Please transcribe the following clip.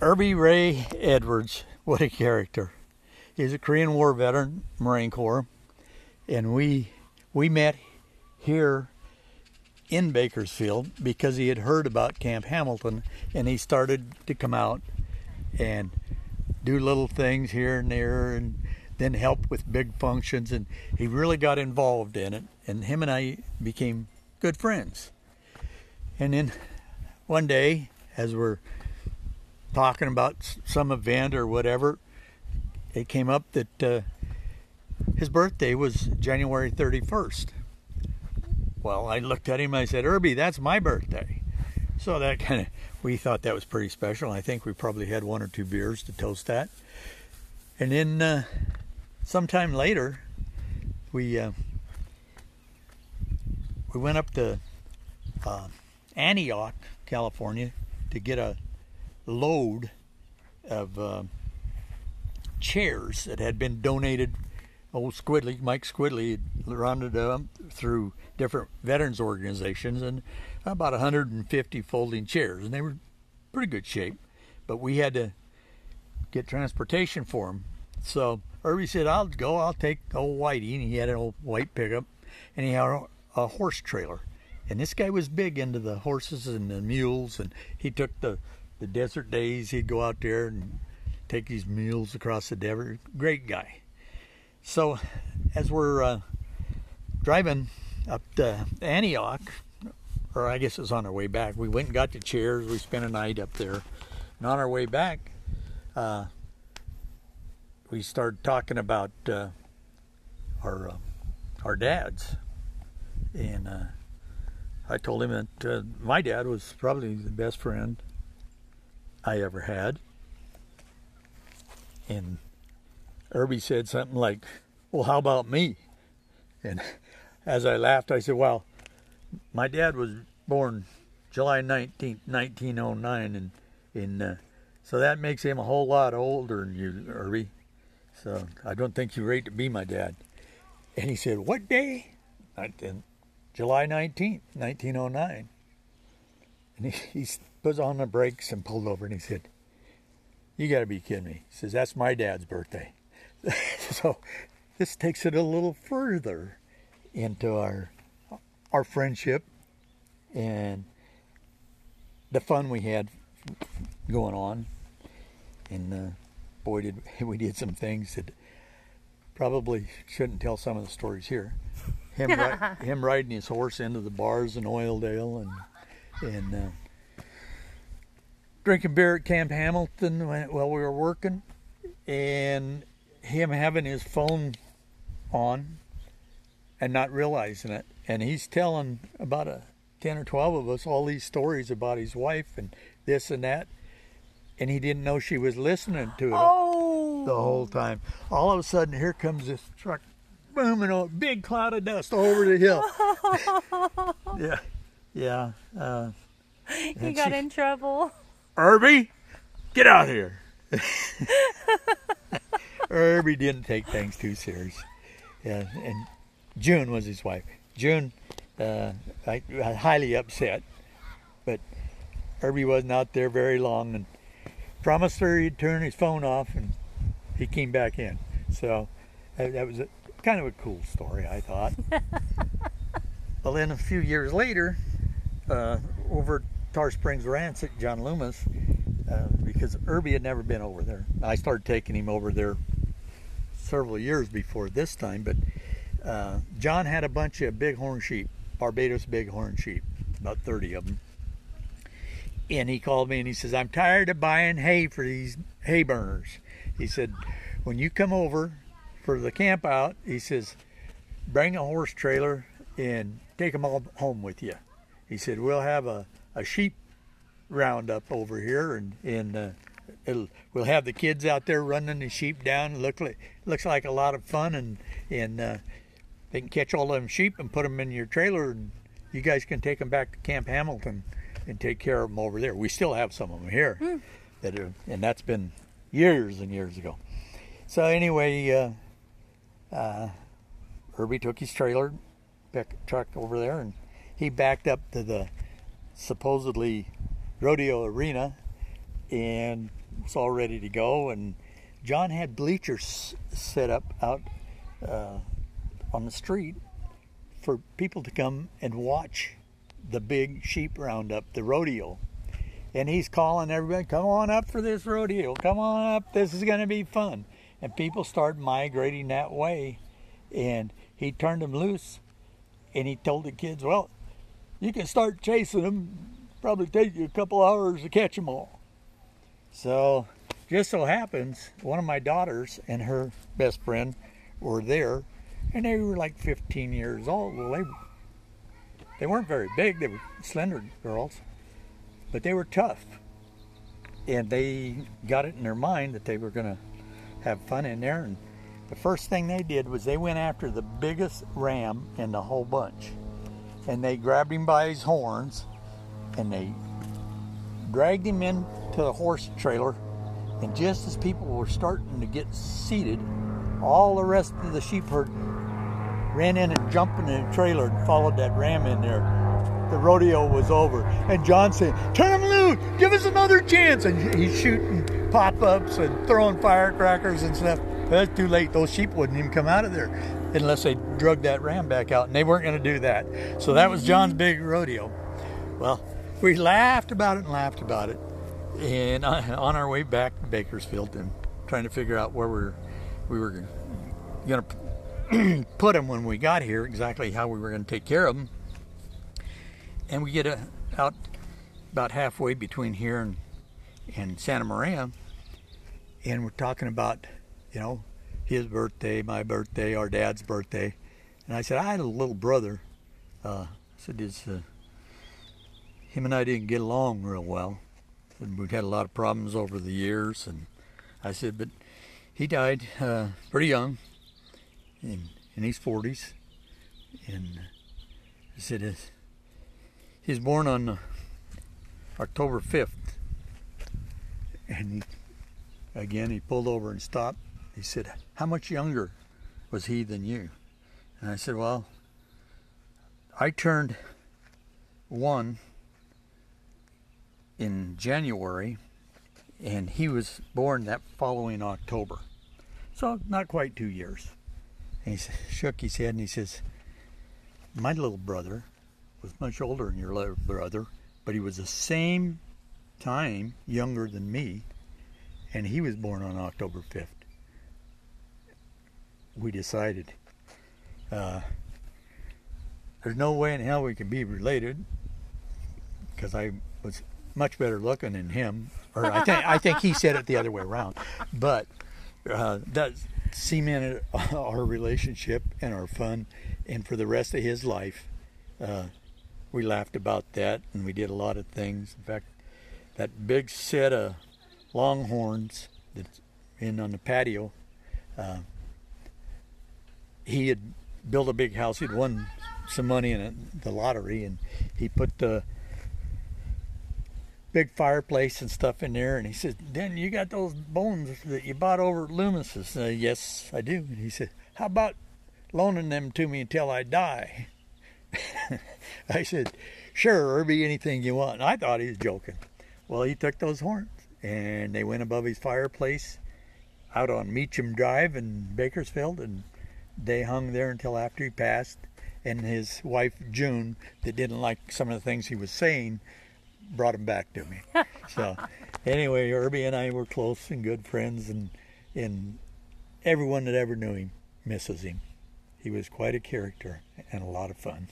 Irby Ray Edwards, what a character. He's a Korean War veteran, Marine Corps, and we we met here in Bakersfield because he had heard about Camp Hamilton and he started to come out and do little things here and there and then help with big functions and he really got involved in it and him and I became good friends. And then one day as we're talking about some event or whatever, it came up that uh, his birthday was January 31st. Well, I looked at him. And I said, "Irby, that's my birthday." So that kind of we thought that was pretty special. I think we probably had one or two beers to toast that. And then uh, sometime later, we uh, we went up to uh, Antioch, California, to get a load of uh, chairs that had been donated. Old Squidley, Mike Squidley, rounded them through different veterans organizations and about 150 folding chairs, and they were pretty good shape. But we had to get transportation for them. So Irby said, "I'll go. I'll take old Whitey," and he had an old white pickup, and he had a horse trailer. And this guy was big into the horses and the mules, and he took the the desert days. He'd go out there and take these mules across the desert. Great guy. So as we're uh, driving up to Antioch, or I guess it was on our way back, we went and got the chairs. We spent a night up there. And on our way back, uh, we started talking about uh, our uh, our dads, and uh, I told him that uh, my dad was probably the best friend I ever had. And Irby said something like, Well, how about me? And as I laughed, I said, Well, my dad was born July 19th, 1909, and in, uh, so that makes him a whole lot older than you, Irby. So I don't think you're right to be my dad. And he said, What day? July 19th, 1909. And he, he put on the brakes and pulled over and he said, You got to be kidding me. He says, That's my dad's birthday. so this takes it a little further into our our friendship and the fun we had going on. And uh, boy, did we did some things that probably shouldn't tell some of the stories here. Him, ri- him riding his horse into the bars in Oildale and and uh, drinking beer at Camp Hamilton while we were working, and him having his phone on and not realizing it. And he's telling about a 10 or 12 of us all these stories about his wife and this and that. And he didn't know she was listening to it oh. the whole time. All of a sudden, here comes this truck booming a big cloud of dust over the hill. yeah, yeah. Uh, he got she, in trouble. Irby, get out here. Irby didn't take things too serious. Yeah, and June was his wife. June, uh, I, I highly upset, but Irby wasn't out there very long and promised her he'd turn his phone off, and he came back in. So that, that was a, kind of a cool story, I thought. well, then a few years later, uh, over Tar Springs Ranch at John Loomis uh, because Irby had never been over there. I started taking him over there several years before this time, but uh, John had a bunch of bighorn sheep, Barbados bighorn sheep, about 30 of them. And he called me and he says, I'm tired of buying hay for these hay burners. He said, when you come over for the camp out, he says, bring a horse trailer and take them all home with you. He said, we'll have a a sheep roundup over here, and and uh, it'll we'll have the kids out there running the sheep down. Look like looks like a lot of fun, and and uh, they can catch all them sheep and put them in your trailer, and you guys can take them back to Camp Hamilton and take care of them over there. We still have some of them here, mm. that are, and that's been years and years ago. So anyway, uh, uh, Irby took his trailer, truck over there, and he backed up to the supposedly rodeo arena and was all ready to go, and John had bleachers set up out uh, on the street for people to come and watch the big sheep roundup, the rodeo. And he's calling everybody, come on up for this rodeo, come on up, this is going to be fun. And people start migrating that way. And he turned them loose and he told the kids, well, you can start chasing them. Probably take you a couple hours to catch them all. So, just so happens, one of my daughters and her best friend were there, and they were like 15 years old. Well, they they weren't very big; they were slender girls, but they were tough, and they got it in their mind that they were going to have fun in there. And the first thing they did was they went after the biggest ram in the whole bunch, and they grabbed him by his horns, and they dragged him into the horse trailer. And just as people were starting to get seated, all the rest of the sheep herd ran in and jumped in the trailer and followed that ram in there. The rodeo was over. And John said, Turn him loose! Give us another chance! And he's shooting pop ups and throwing firecrackers and stuff. It's too late. Those sheep wouldn't even come out of there unless they drug that ram back out. And they weren't going to do that. So that was John's mm-hmm. big rodeo. Well, we laughed about it and laughed about it. And on our way back to Bakersfield and trying to figure out where we were, we were going to put them when we got here, exactly how we were going to take care of them. And we get a, out about halfway between here and, and Santa Maria, and we're talking about, you know, his birthday, my birthday, our dad's birthday. And I said, I had a little brother. Uh, I said, his, uh, him and I didn't get along real well. And we'd had a lot of problems over the years. And I said, but he died uh, pretty young, in, in his 40s. And I said, his, he was born on uh, October 5th. And he, again, he pulled over and stopped. He said, How much younger was he than you? And I said, Well, I turned one in January, and he was born that following October. So, not quite two years. And he shook his head and he says, My little brother was much older than your little brother, but he was the same time younger than me, and he was born on October 5th. We decided uh, there's no way in hell we can be related because I was much better looking than him, or I think I think he said it the other way around, but uh, that cemented our relationship and our fun, and for the rest of his life, uh, we laughed about that, and we did a lot of things. In fact, that big set of longhorns that's in on the patio, uh, he had built a big house. He'd won some money in the lottery, and he put the big fireplace and stuff in there. And he said, "Dan, you got those bones that you bought over at Loomis's?" Yes, I do. And he said, "How about loaning them to me until I die?" I said, "Sure, Irby, anything you want." And I thought he was joking. Well, he took those horns and they went above his fireplace out on Meacham Drive in Bakersfield, and they hung there until after he passed. And his wife June, that didn't like some of the things he was saying, brought him back to me. so, anyway, Irby and I were close and good friends, and and everyone that ever knew him misses him. He was quite a character and a lot of fun.